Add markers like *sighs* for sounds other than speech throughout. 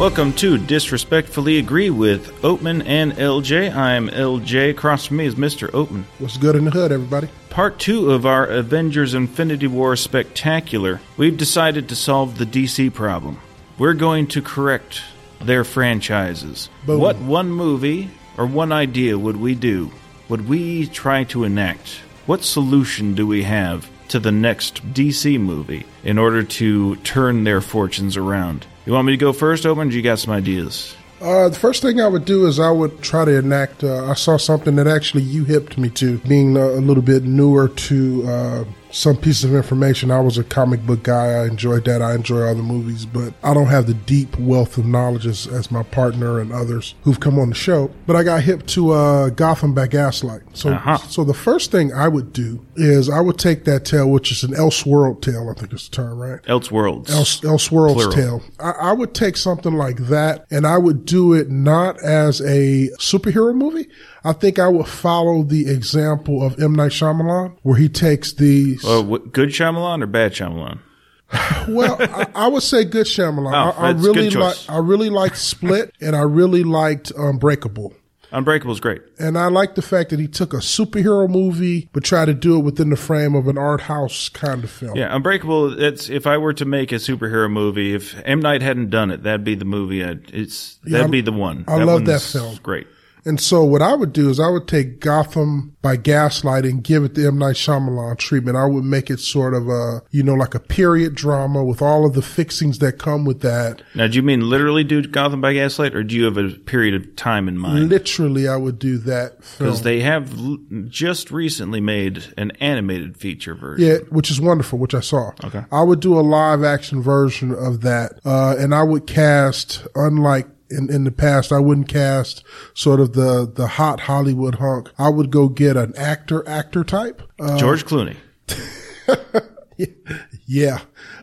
Welcome to Disrespectfully Agree with Oatman and LJ. I'm LJ. Across from me is Mr. Oatman. What's good in the hood, everybody? Part two of our Avengers Infinity War Spectacular. We've decided to solve the DC problem. We're going to correct their franchises. Boom. What one movie or one idea would we do? Would we try to enact? What solution do we have to the next DC movie in order to turn their fortunes around? You want me to go first, Open? Do you got some ideas? Uh, the first thing I would do is I would try to enact. Uh, I saw something that actually you hipped me to, being uh, a little bit newer to uh, some pieces of information. I was a comic book guy. I enjoyed that. I enjoy other movies, but I don't have the deep wealth of knowledge as, as my partner and others who've come on the show. But I got hip to uh, Gotham by Gaslight. So, Uh-huh. so the first thing I would do is I would take that tale, which is an Elseworld tale. I think it's the term, right? Elseworlds. Else, Elseworld's Plural. Tale. I, I would take something like that and I would do it not as a superhero movie. I think I would follow the example of M. Night Shyamalan, where he takes the, what, good Shyamalan or bad Shyamalan? *laughs* well, I, I would say good Shyamalan. Oh, I, I really like. I really liked Split and I really liked Unbreakable. Unbreakable is great. And I like the fact that he took a superhero movie, but tried to do it within the frame of an art house kind of film. Yeah, Unbreakable. It's if I were to make a superhero movie, if M Night hadn't done it, that'd be the movie. I'd, it's that'd I- be the one. I love that film. Great. And so what I would do is I would take Gotham by Gaslight and give it the M. Night Shyamalan treatment. I would make it sort of a, you know, like a period drama with all of the fixings that come with that. Now, do you mean literally do Gotham by Gaslight, or do you have a period of time in mind? Literally, I would do that. Because they have l- just recently made an animated feature version. Yeah, which is wonderful, which I saw. Okay. I would do a live action version of that. Uh, and I would cast, unlike in, in the past, I wouldn't cast sort of the, the hot Hollywood hunk. I would go get an actor, actor type. Uh, George Clooney. *laughs* Yeah.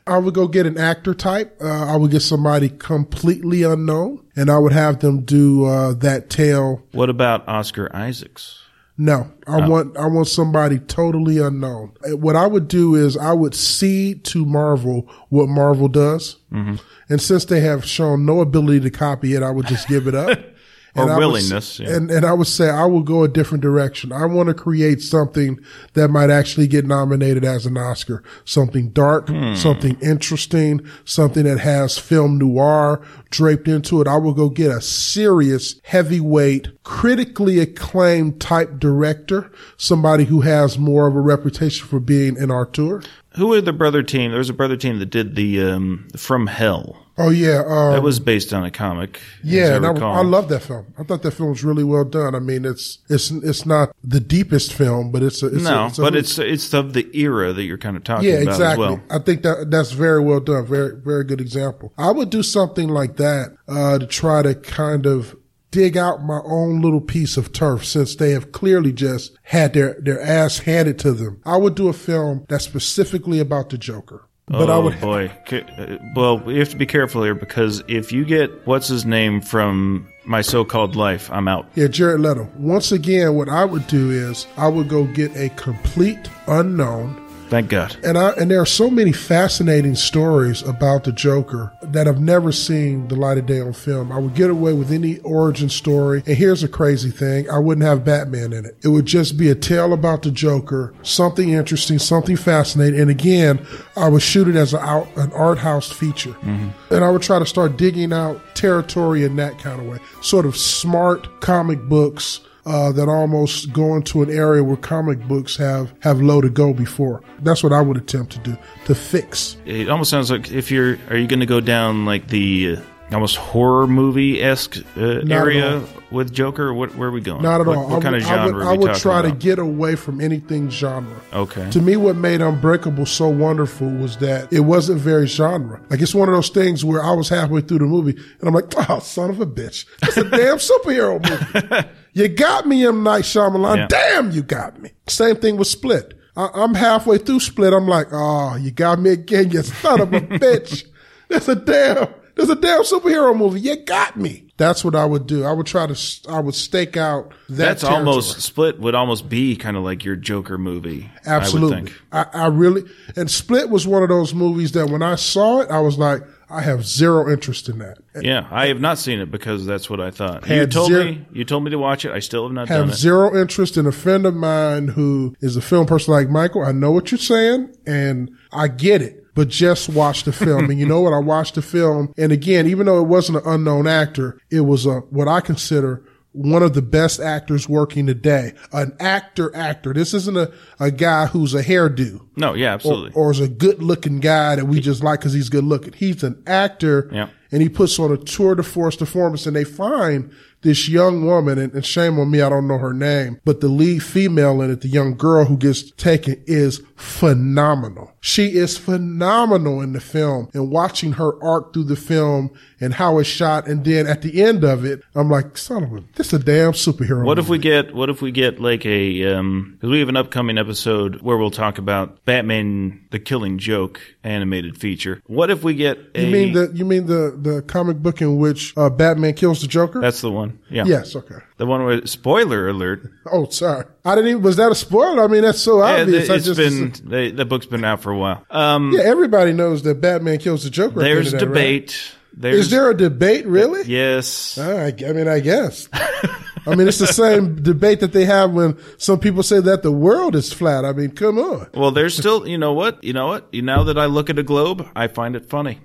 I would go get an actor type. Uh, I would get somebody completely unknown and I would have them do, uh, that tale. What about Oscar Isaacs? No, I want, I want somebody totally unknown. What I would do is I would see to Marvel what Marvel does. Mm-hmm. And since they have shown no ability to copy it, I would just give it up. *laughs* Or And I would s- willingness, yeah. and, and I would say I will go a different direction. I want to create something that might actually get nominated as an Oscar. Something dark, Hmm. something interesting, something that has film noir draped into it. I will go get a serious, heavyweight, critically acclaimed type director, somebody who has more of a reputation for being an auteur. Who were the brother team? There was a brother team that did the um, From Hell. Oh yeah, um, That was based on a comic. Yeah, I and I. I love that film. I thought that film was really well done. I mean, it's it's it's not the deepest film, but it's a, it's no, a, it's a- but it's it's of the era that you're kind of talking yeah, about exactly. as well. I think that that's very well done. Very very good example. I would do something like that uh, to try to kind of dig out my own little piece of turf since they have clearly just had their their ass handed to them. I would do a film that's specifically about the Joker. But oh I would boy! Uh, Well, we have to be careful here because if you get what's his name from My So-Called Life, I'm out. Yeah, Jared Leto. Once again, what I would do is I would go get a complete unknown. Thank God. And I and there are so many fascinating stories about the Joker that I've never seen the light of day on film. I would get away with any origin story. And here's a crazy thing. I wouldn't have Batman in it. It would just be a tale about the Joker, something interesting, something fascinating. And again, I would shoot it as an, out, an art house feature. Mm-hmm. And I would try to start digging out territory in that kind of way. Sort of smart comic books uh, that almost go into an area where comic books have have low to go before. That's what I would attempt to do to fix. It almost sounds like if you're, are you going to go down like the uh, almost horror movie esque uh, area with Joker? What, where are we going? Not at what, all. What I kind would, of I genre would, are I would try to get away from anything genre. Okay. To me, what made Unbreakable so wonderful was that it wasn't very genre. Like it's one of those things where I was halfway through the movie and I'm like, oh, son of a bitch. It's a damn superhero movie. *laughs* you got me, M. Night Shyamalan. Yeah. Damn, you got me. Same thing with Split. I, I'm halfway through Split. I'm like, oh, you got me again, you son of a *laughs* bitch. There's a damn, there's a damn superhero movie. You got me. That's what I would do. I would try to, I would stake out that That's territory. almost split. Would almost be kind of like your Joker movie. I Absolutely. think. I, I really, and Split was one of those movies that when I saw it, I was like, I have zero interest in that. Yeah, I have not seen it because that's what I thought. You told zero- me you told me to watch it. I still have not done have it. zero interest in a friend of mine who is a film person like Michael. I know what you're saying and I get it, but just watch the film. and you know what? I watched the film. And again, even though it wasn't an unknown actor, it was a, what I consider one of the best actors working today. An actor actor. This isn't a, a guy who's a hairdo no, yeah, or, absolutely. or is a good looking guy that we just like because he's good looking. He's an actor Yeah. and he puts on a tour de force performance and they find this young woman and, and shame on me, I don't know her name, but the lead female in it, the young girl who gets taken is phenomenal. She is phenomenal in the film and watching her arc through the film and how it's shot. And then at the end of it, I'm like, son of a, this is a damn superhero. What if we get what if we get like a um because we have an upcoming episode where we'll talk about Batman the Killing Joke animated feature. What if we get a You mean the, you mean the, the comic book in which uh, Batman kills the Joker? That's the one. Yeah. yes. Okay. The one with spoiler alert. Oh, sorry. I didn't even, was that a spoiler? I mean, that's so Yeah, obvious. I it's just, been the, the book's been out for a while. Um yeah, everybody knows that Batman kills the Joker. the there's that, right? debate. There's Is there a debate, really? Yes. Ah, I, I mean, I guess. *laughs* I mean, it's the same debate that they have when some people say that the world is flat. I mean, come on. Well, there's still, you know what? You know what? You now that I look at a globe, I find it funny.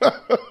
*laughs*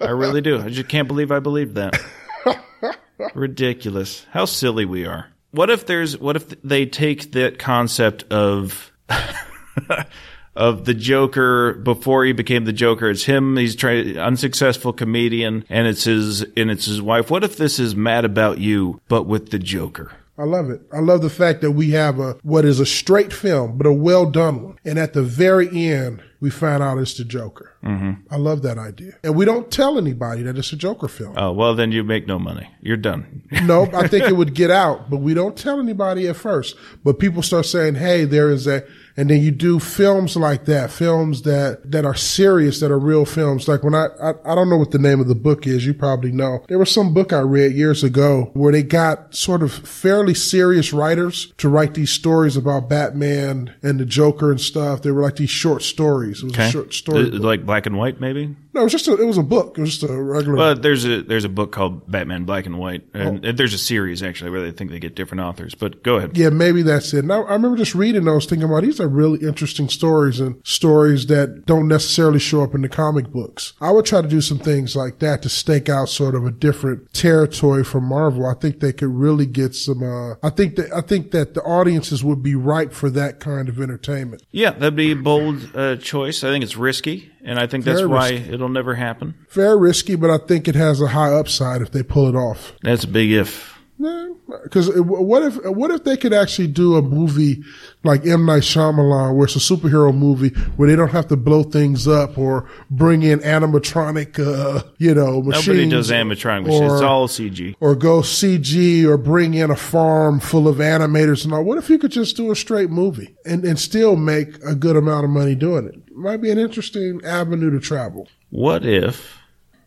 I really do. I just can't believe I believed that. *laughs* Ridiculous. How silly we are. What if there's what if they take that concept of *laughs* of the Joker before he became the Joker? It's him, he's trying unsuccessful comedian and it's his and it's his wife. What if this is mad about you but with the Joker? I love it. I love the fact that we have a what is a straight film, but a well done one. And at the very end, we find out it's the Joker. Mm-hmm. I love that idea. And we don't tell anybody that it's a Joker film. Oh, well then you make no money. You're done. *laughs* nope, I think it would get out, but we don't tell anybody at first. But people start saying, "Hey, there is a," and then you do films like that, films that that are serious, that are real films. Like when I, I I don't know what the name of the book is. You probably know. There was some book I read years ago where they got sort of fairly serious writers to write these stories about Batman and the Joker and stuff. They were like these short stories. It was a Okay. short story. Like black and white, maybe. No, it was just a, it was a book. It was just a regular. Well, there's a there's a book called Batman Black and White, and Oh. there's a series actually where they think they get different authors. But go ahead. Yeah, maybe that's it. Now, I remember just reading those, thinking about these are really interesting stories and stories that don't necessarily show up in the comic books. I would try to do some things like that to stake out sort of a different territory from Marvel. I think they could really get some. Uh, I think that I think that the audiences would be ripe for that kind of entertainment. Yeah, that'd be a bold uh, choice. I think it's risky, and I think that's Very why risky. it'll never happen. Very risky, but I think it has a high upside if they pull it off. That's a big if. Because what if what if they could actually do a movie like M Night Shyamalan, where it's a superhero movie where they don't have to blow things up or bring in animatronic, uh, you know, machines. Nobody does animatronic machines. It's or- all CG. or go CG or bring in a farm full of animators and all. What if you could just do a straight movie and, and still make a good amount of money doing it? Might be an interesting avenue to travel. What if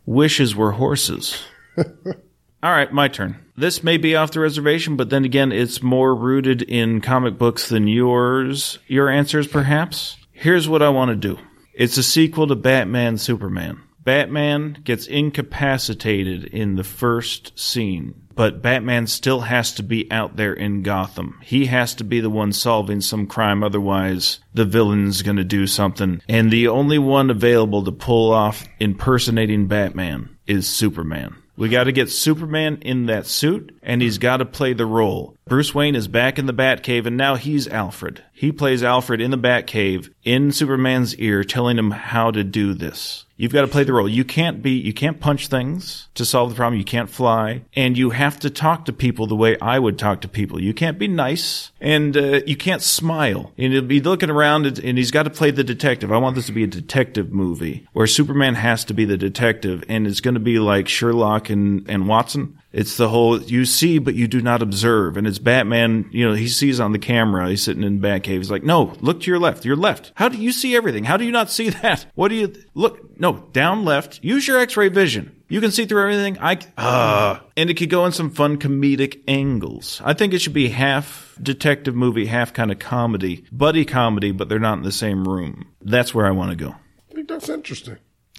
wishes were horses? *laughs* All right, my turn. This may be off the reservation, but then again, it's more rooted in comic books than yours. Your answers, perhaps? Here's what I want to do it's a sequel to Batman Superman. Batman gets incapacitated in the first scene, but Batman still has to be out there in Gotham. He has to be the one solving some crime, otherwise, the villain's gonna do something. And the only one available to pull off impersonating Batman is Superman. We got to get Superman in that suit, and he's got to play the role. Bruce Wayne is back in the Batcave, and now he's Alfred. He plays Alfred in the Batcave in Superman's ear, telling him how to do this. You've got to play the role. You can't be, you can't punch things to solve the problem. You can't fly, and you have to talk to people the way I would talk to people. You can't be nice, and uh, you can't smile. And he'll be looking around, and, and he's got to play the detective. I want this to be a detective movie where Superman has to be the detective, and it's going to be like Sherlock and, and Watson. It's the whole you see, but you do not observe. And it's Batman, you know, he sees on the camera, he's sitting in the Batcave. He's like, no, look to your left, your left. How do you see everything? How do you not see *laughs* that? What do you look? No, down left. Use your x ray vision. You can see through everything. I, uh, and it could go in some fun comedic angles. I think it should be half detective movie, half kind of comedy, buddy comedy, but they're not in the same room. That's where I want to go. I think that's interesting. *laughs*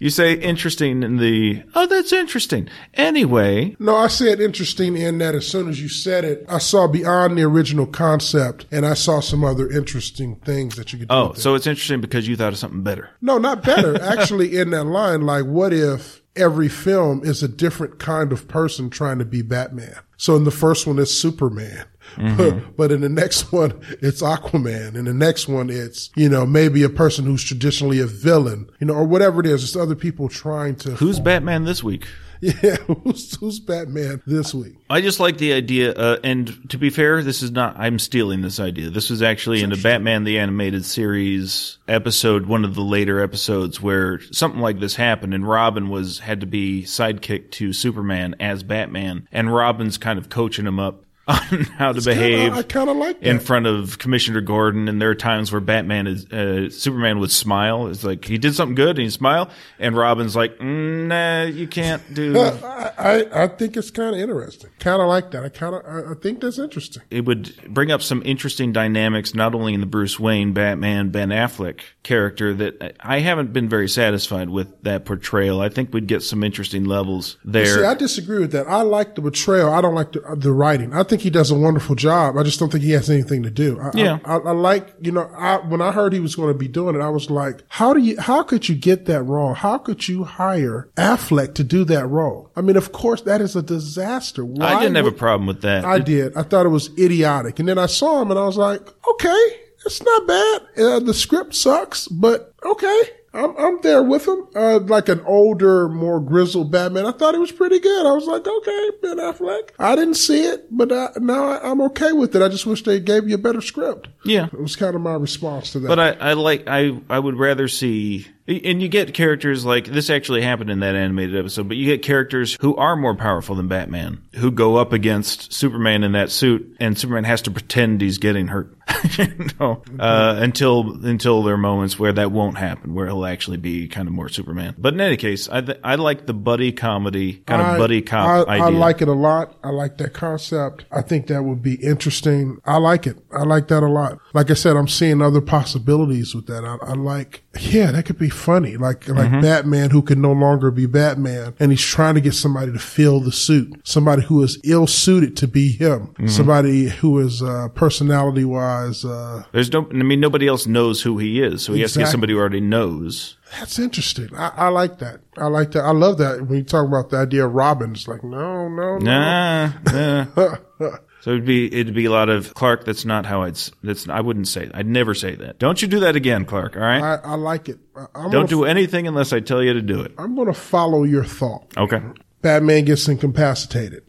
You say interesting in the, oh, that's interesting. Anyway, No, I said interesting in that as soon as you said it, I saw beyond the original concept and I saw some other interesting things that you could do. oh, so it's interesting because you thought of something better. No, not better. *laughs* Actually, in that line, like, what if every film is a different kind of person trying to be Batman? So in the first one, it's Superman. But, mm-hmm. *laughs* but in the next one, it's Aquaman. In the next one, it's, you know, maybe a person who's traditionally a villain, you know, or whatever it is. It's other people trying to. Who's Batman this week? *laughs* Yeah, who's, who's Batman this week? I just like the idea, uh, and to be fair, this is not, I'm stealing this idea. This was actually in the Batman the Animated Series episode, one of the later episodes where something like this happened and Robin was, had to be sidekick to Superman as Batman and Robin's kind of coaching him up *laughs* on how to behave. I kind of like that. in front of Commissioner Gordon, and there are times where Batman is uh, Superman would smile. It's like he did something good, and he smile, and Robin's like, mm, "Nah, you can't do." I, *laughs* I, I think it's kind of interesting. Kind of like that. I kind of, I, I think that's interesting. it would bring up some interesting dynamics, not only in the Bruce Wayne, Batman, Ben Affleck character. That I haven't been very satisfied with that portrayal. I think we'd get some interesting levels there. See, I disagree with that. I like the portrayal. I don't like the, the writing. I think he does a wonderful job. I just don't think he has anything to do. I, Yeah. I, I, I like, you know, I, when I heard he was going to be doing it, I was like, how do you, how could you get that wrong? How could you hire Affleck to do that role? I mean, of course, that is a disaster. Why I didn't have a problem with that. I did. I thought it was idiotic. And then I saw him and I was like, okay, it's not bad. Uh, the script sucks, but okay. I'm, I'm there with him. Uh, like an older, more grizzled Batman. I thought it was pretty good. I was like, okay, Ben Affleck. I didn't see it, but uh, now I, I'm okay with it. I just wish they gave you a better script. yeah, It was kind of my response to that. But I, I like I I would rather see and you get characters like this actually happened in that animated episode, but you get characters who are more powerful than Batman, who go up against Superman in that suit, and Superman has to pretend he's getting hurt. *laughs* you know, uh, until until there are moments where that won't happen, where he'll actually be kind of more Superman. But in any case, I th- I like the buddy comedy kind of buddy cop I, idea. I like it a lot. I like that concept. I think that would be interesting. I like it. I like that a lot. Like I said, I'm seeing other possibilities with that. I, I like, yeah, that could be funny. Like, like Mm-hmm. Batman who can no longer be Batman and he's trying to get somebody to fill the suit. Somebody who is ill suited to be him. Mm-hmm. Somebody who is, uh, personality wise, uh, There's no, I mean, nobody else knows who he is, so he has to get somebody who already knows. That's interesting. I, I like that. I like that. I love that when you talk about the idea of Robin. It's like, no, no, no. Nah, nah. *laughs* So it'd be it'd be a lot of Clark. That's not how I'd. That's I wouldn't say. I'd never say that. Don't you do that again, Clark? All right. I, I like it. I, Don't gonna, do anything unless I tell you to do it. I'm going to follow your thought. Okay. Batman gets incapacitated,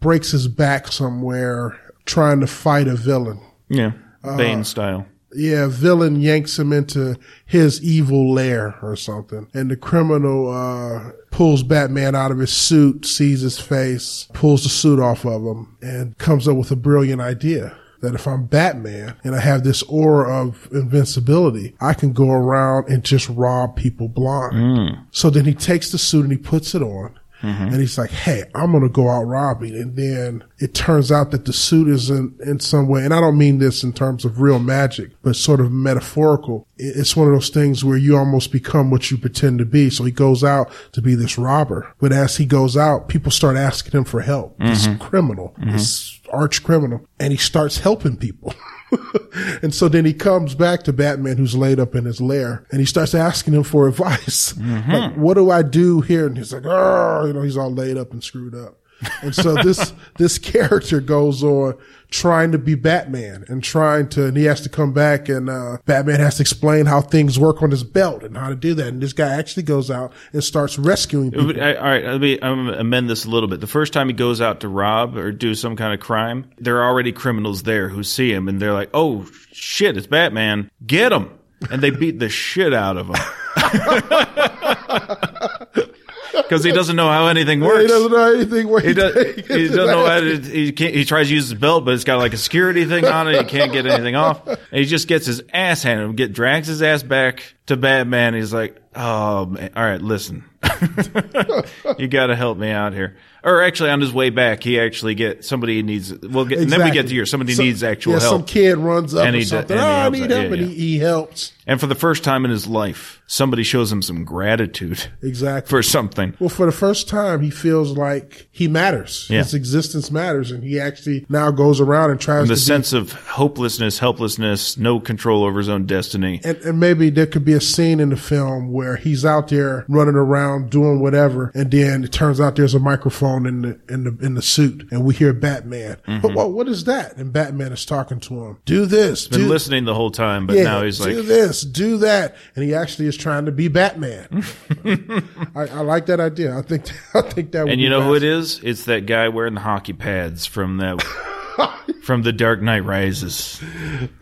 breaks his back somewhere trying to fight a villain. Yeah. Uh, Bane style. Yeah, villain yanks him into his evil lair or something. And the criminal, uh, pulls Batman out of his suit, sees his face, pulls the suit off of him, and comes up with a brilliant idea. That if I'm Batman and I have this aura of invincibility, I can go around and just rob people blind. So then he takes the suit and he puts it on. Mm-hmm. And he's like, Hey, I'm going to go out robbing. And then it turns out that the suit is in, in some way, and I don't mean this in terms of real magic, but sort of metaphorical. It's one of those things where you almost become what you pretend to be. So he goes out to be this robber. But as he goes out, people start asking him for help. This mm-hmm. criminal, mm-hmm. this arch criminal, and he starts helping people. *laughs* *laughs* and so then he comes back to Batman, who's laid up in his lair, and he starts asking him for *laughs* advice. Mm-hmm. Like, what do I do here? And he's like, oh, you know, he's all laid up and screwed up. And so this, *laughs* this character goes on trying to be Batman and trying to, and he has to come back and, uh, Batman has to explain how things work on his belt and how to do that. And this guy actually goes out and starts rescuing people. I- all right, let me I'm gonna amend this a little bit. The first time he goes out to rob or do some kind of crime, there are already criminals there who see him and they're like, "Oh shit, it's Batman! Get him!" And they beat the shit out of him *laughs* *laughs* because he doesn't know how anything works. He doesn't know anything where He, does, *laughs* he doesn't know how to, he can't, he tries to use his belt, but it's got like a security thing on it. He can't get anything off. And he just gets his ass handed him, get, drags his ass back to Batman. He's like, "Oh, man. all right, listen, *laughs* you got to help me out here." Or actually, on his way back, he actually get somebody needs. Well, get, and then we get to here. Somebody Some- needs actual yeah, help. Some kid runs up And or he d- something. and he oh, I helps need help, Yeah, and yeah. he, he helps. and for the first time in his life, somebody shows him some gratitude Exactly. for something. Well, for the first time, he feels like he matters. His existence matters, and he actually now goes around and tries The to. sense of hopelessness, helplessness, no control over his own destiny. and, and maybe there could be a scene in the film where he's out there running around doing whatever, and then it turns out there's a microphone in the in the in the suit, and we hear Batman. Mm-hmm. But what what is that? And Batman is talking to him. Do this. Been do listening the whole time, but yeah, now he's like, do this, do that, and he actually is trying to be Batman. *laughs* I, I like that idea. I think *laughs* I think that. Would And you be know who it is? It's that guy wearing the hockey pads from that *laughs* *laughs* from The Dark Knight Rises.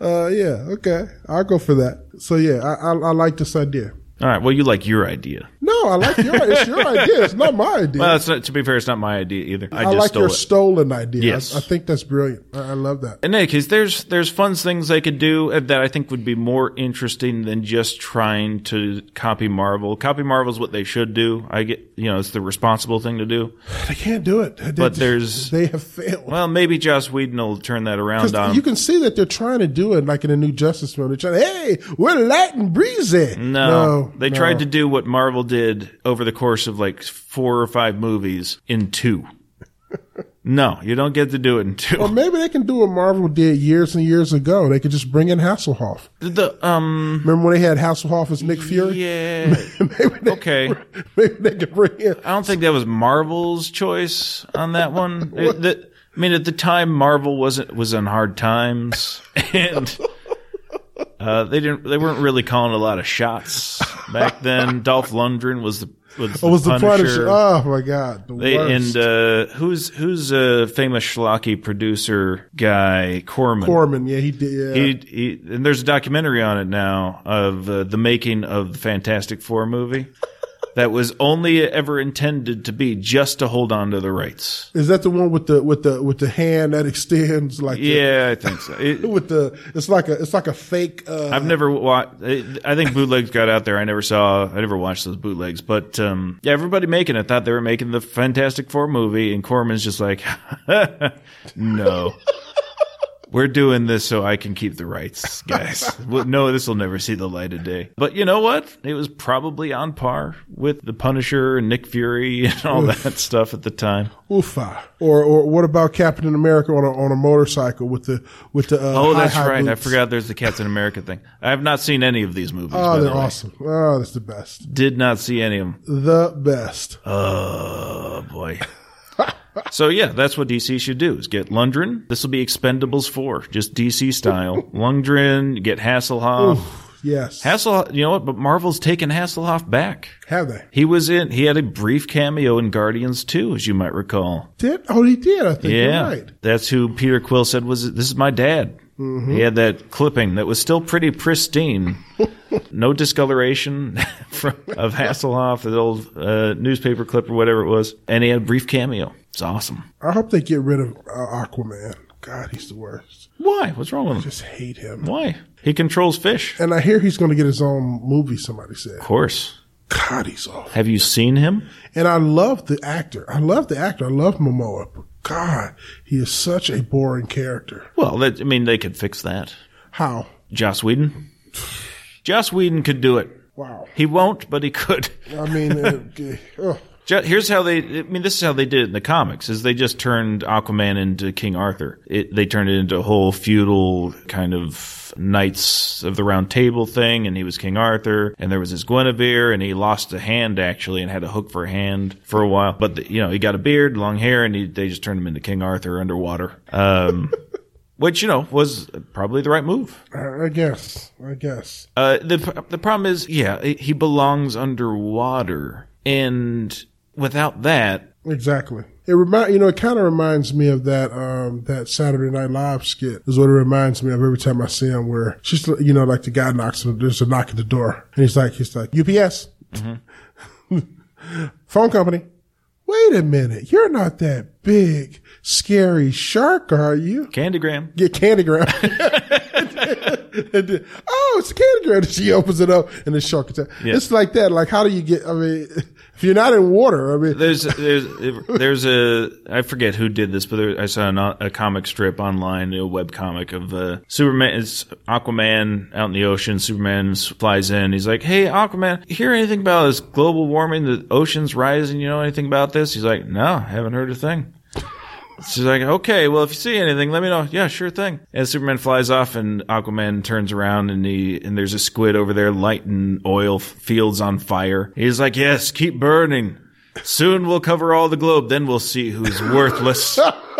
Uh, yeah, okay, I'll go for that. So yeah, I, I, I like this idea. All right. Well, you like your idea. No, I like your. it's your idea. It's not my *laughs* idea. Well, it's not, to be fair, it's not my idea either. I, I just like stole your it. stolen idea. Yes. I, I think that's brilliant. I, I love that. In any case, there's there's fun things they could do uh, that I think would be more interesting than just trying to copy Marvel. Copy Marvel is what they should do. I get, you know, it's the responsible thing to do. *sighs* They can't do it. They- But there's- they have failed. Well, maybe Joss Whedon will turn that around. on. you can see that they're trying to do it like in a new Justice film. They're trying hey, we're light and breezy. No, they no. tried to do what Marvel did over the course of like four or five movies in two. *laughs* no, you don't get to do it in two. Or maybe they can do what Marvel did years and years ago. They could just bring in Hasselhoff. The um, Remember when they had Hasselhoff as Nick Fury? yeah, *laughs* maybe they, okay. *laughs* maybe they could bring in. I don't think that was Marvel's choice on that one. It- the- I mean, at the time, Marvel wasn't was in hard times, and uh, they didn't they weren't really calling a lot of shots back *laughs* then. Dolph Lundgren was the was the, Oh, was the Punisher. Oh my God, the They, and uh, who's who's a famous schlocky producer guy Corman. Corman, yeah, he did. Yeah. He, he and there's a documentary on it now of uh, the making of the Fantastic Four movie that was only ever intended to be just to hold on to the rights. Is that the one with the with the with the hand that extends like the- Yeah, I think so. It- *laughs* with the it's like a it's like a fake. Uh, I've never watched. I think bootlegs got out there. I never saw. I never watched those bootlegs. But um, yeah, everybody making it thought they were making the Fantastic Four movie, and Corman's just like, *laughs* no. We're doing this so I can keep the rights, guys. *laughs* Well, no, this will never see the light of day. But you know what? It was probably on par with the Punisher and Nick Fury and all that stuff at the time. Oofa. Or or what about Captain America on a on a motorcycle with the with the uh, Oh, that's right. I forgot there's the Captain America thing. I have not seen any of these movies. Oh, the they're way. awesome. Oh, that's the best. Did not see any of them. The best. Oh boy. So yeah, that's what DC should do: is get Lundgren. This will be Expendables four, just DC style. Lundgren, get Hasselhoff. Yes. Hasselhoff, you know what? But Marvel's taken Hasselhoff back. Have they? He was in. He had a brief cameo in Guardians two, as you might recall. Did? Oh, he did. I think Yeah, you're right. that's who Peter Quill said was. This is my dad. He had that clipping that was still pretty pristine. no discoloration *laughs* from, of Hasselhoff, the old uh, newspaper clip or whatever it was, and he had a brief cameo. It's awesome. I hope they get rid of uh, Aquaman. God, he's the worst. Why? What's wrong with him? Just hate him. Why? He controls fish. And I hear he's going to get his own movie. Somebody said. Of course. God, he's awful. Have you seen him? And I love the actor. I love the actor. I love Momoa. God, he is such a boring character. Well, that, I mean, they could fix that. How? Joss Whedon. Joss Whedon could do it. Wow. He won't, but he could. I mean, uh, *laughs* Here's how they. I mean, this is how they did it in the comics. Is they just turned Aquaman into King Arthur. It, they turned it into a whole feudal kind of knights of the Round Table thing, and he was King Arthur, and there was his Guinevere, and he lost a hand actually, and had a hook for a hand for a while. But the, you know, he got a beard, long hair, and he, they just turned him into King Arthur underwater. Um, *laughs* which you know was probably the right move. I I guess. I guess. Uh, the the problem is, yeah, he belongs underwater, and without that, Exactly. It remind you know, it kind of reminds me of that um that Saturday Night Live skit. Is what it reminds me of every time I see him. Where she's you know like the guy knocks on there's a knock at the door and he's like he's like UPS *laughs* phone company. Wait a minute, you're not that big scary shark, are you? Candygram. Get Candygram. *laughs* oh, it's a Candygram. And she opens it up and the shark attack. Yeah. It's like that. Like, how do you get? I mean, *laughs* if you're not in water, I mean, There's there's *laughs* there's a I forget who did this, but there, I saw a, a comic strip online, a web comic of uh, Superman. It's Aquaman out in the ocean. Superman flies in. He's like, "Hey, Aquaman, hear anything about this global warming? The ocean's rising. You know anything about this?" He's like, "No, haven't heard a thing." She's like, okay, well, if you see anything, let me know. Yeah, sure thing. And Superman flies off, and Aquaman turns around, and he and there's a squid over there lighting oil fields on fire. He's like, yes, keep burning. Soon we'll cover all the globe. Then we'll see who's worthless. *laughs*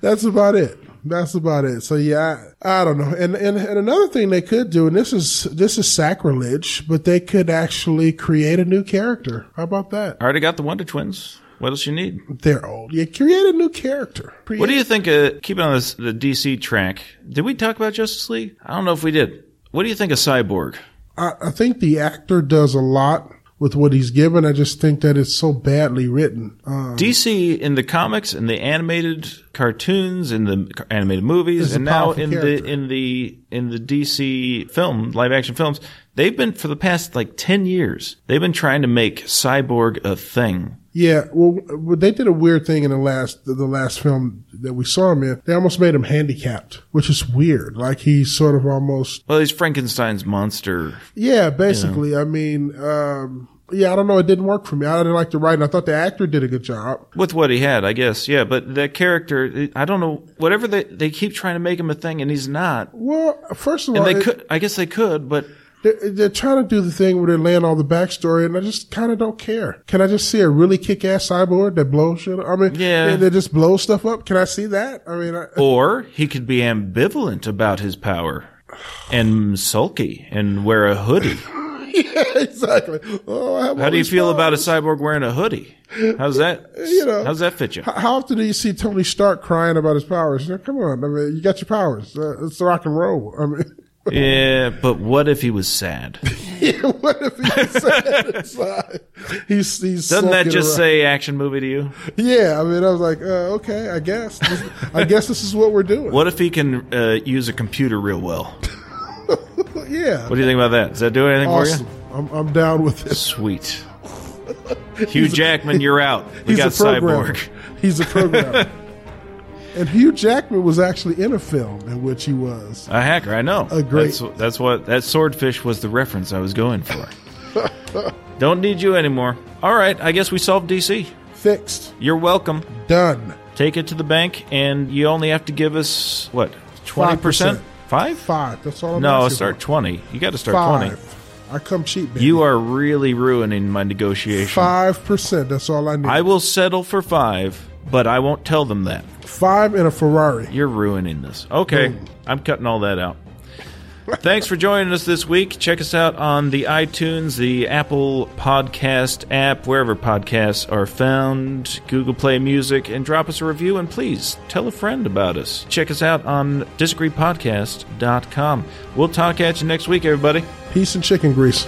that's about it. That's about it. So yeah, I, I don't know. And, and and another thing they could do, and this is this is sacrilege, but they could actually create a new character. How about that? I Already got the Wonder Twins. What else you need? They're old. Yeah, create a new character. Create- What do you think? Of, keeping on this the DC track, did we talk about Justice League? I don't know if we did. What do you think of Cyborg? I, I think the actor does a lot with what he's given. I just think that it's so badly written. Um, DC in the comics and the animated cartoons and the animated movies and now in character. the in the in the DC film live action films they've been for the past like 10 years they've been trying to make cyborg a thing Yeah, well, they did a weird thing in the last the last film that we saw him in. They almost made him handicapped, which is weird. Like he's sort of almost well he's Frankenstein's monster yeah, basically. I mean, um, yeah, I don't know. It didn't work for me. I didn't like the writing. I thought the actor did a good job. with what he had I guess yeah but that character I don't know whatever they they keep trying to make him a thing and he's not Well, first of and all, they it- could I guess they could but they're, they're trying to do the thing where they're laying all the backstory, and I just kind of don't care. Can I just see a really kick-ass cyborg that blows shit? up? I mean, Yeah. that just blows stuff up. Can I see that? I mean, I, *laughs* Or he could be ambivalent about his power and sulky and wear a hoodie. *laughs* yeah, exactly. Oh, How do you feel about a cyborg wearing a hoodie? How's that? *laughs* You know. how's that fit you? How- How often do you see Tony Stark crying about his powers? You know, come on, I mean, you got your powers. Uh, it's rock and roll. I mean, Yeah, but what if he was sad? *laughs* what if he's sad inside? He's, he's Doesn't that just around. say action movie to you? Yeah, I mean, I was like, uh, okay, I guess. This- I guess this is what we're doing. What if he can uh, use a computer real well? *laughs* Yeah. What do you think about that? Does that do anything awesome. for I'm, I'm down with you? this. Sweet. *laughs* Hugh Jackman, you're out. We He's got a programmer. Cyborg. He's a programmer. And Hugh Jackman was actually in a film in which he was. A hacker, I know. A great- That's, that's what that swordfish was the reference I was going for. *laughs* Don't need you anymore. All right, I guess we solved DC. Fixed. You're welcome. Done. Take it to the bank, and you only have to give us what twenty percent? 5%. Five? Five. That's all I'm No, start for. twenty. You got to start Five. twenty. I come cheap, baby. You are really ruining my negotiation. Five percent. That's all I need. I will settle for five, but I won't tell them that. Five in a Ferrari. You're ruining this. Okay, Boom. I'm cutting all that out. Thanks for joining us this week. Check us out on the iTunes, the Apple Podcast app, wherever podcasts are found, Google Play Music, and drop us a review. And please tell a friend about us. Check us out on disagreepodcast.com. We'll talk at you next week, everybody. Peace and chicken grease.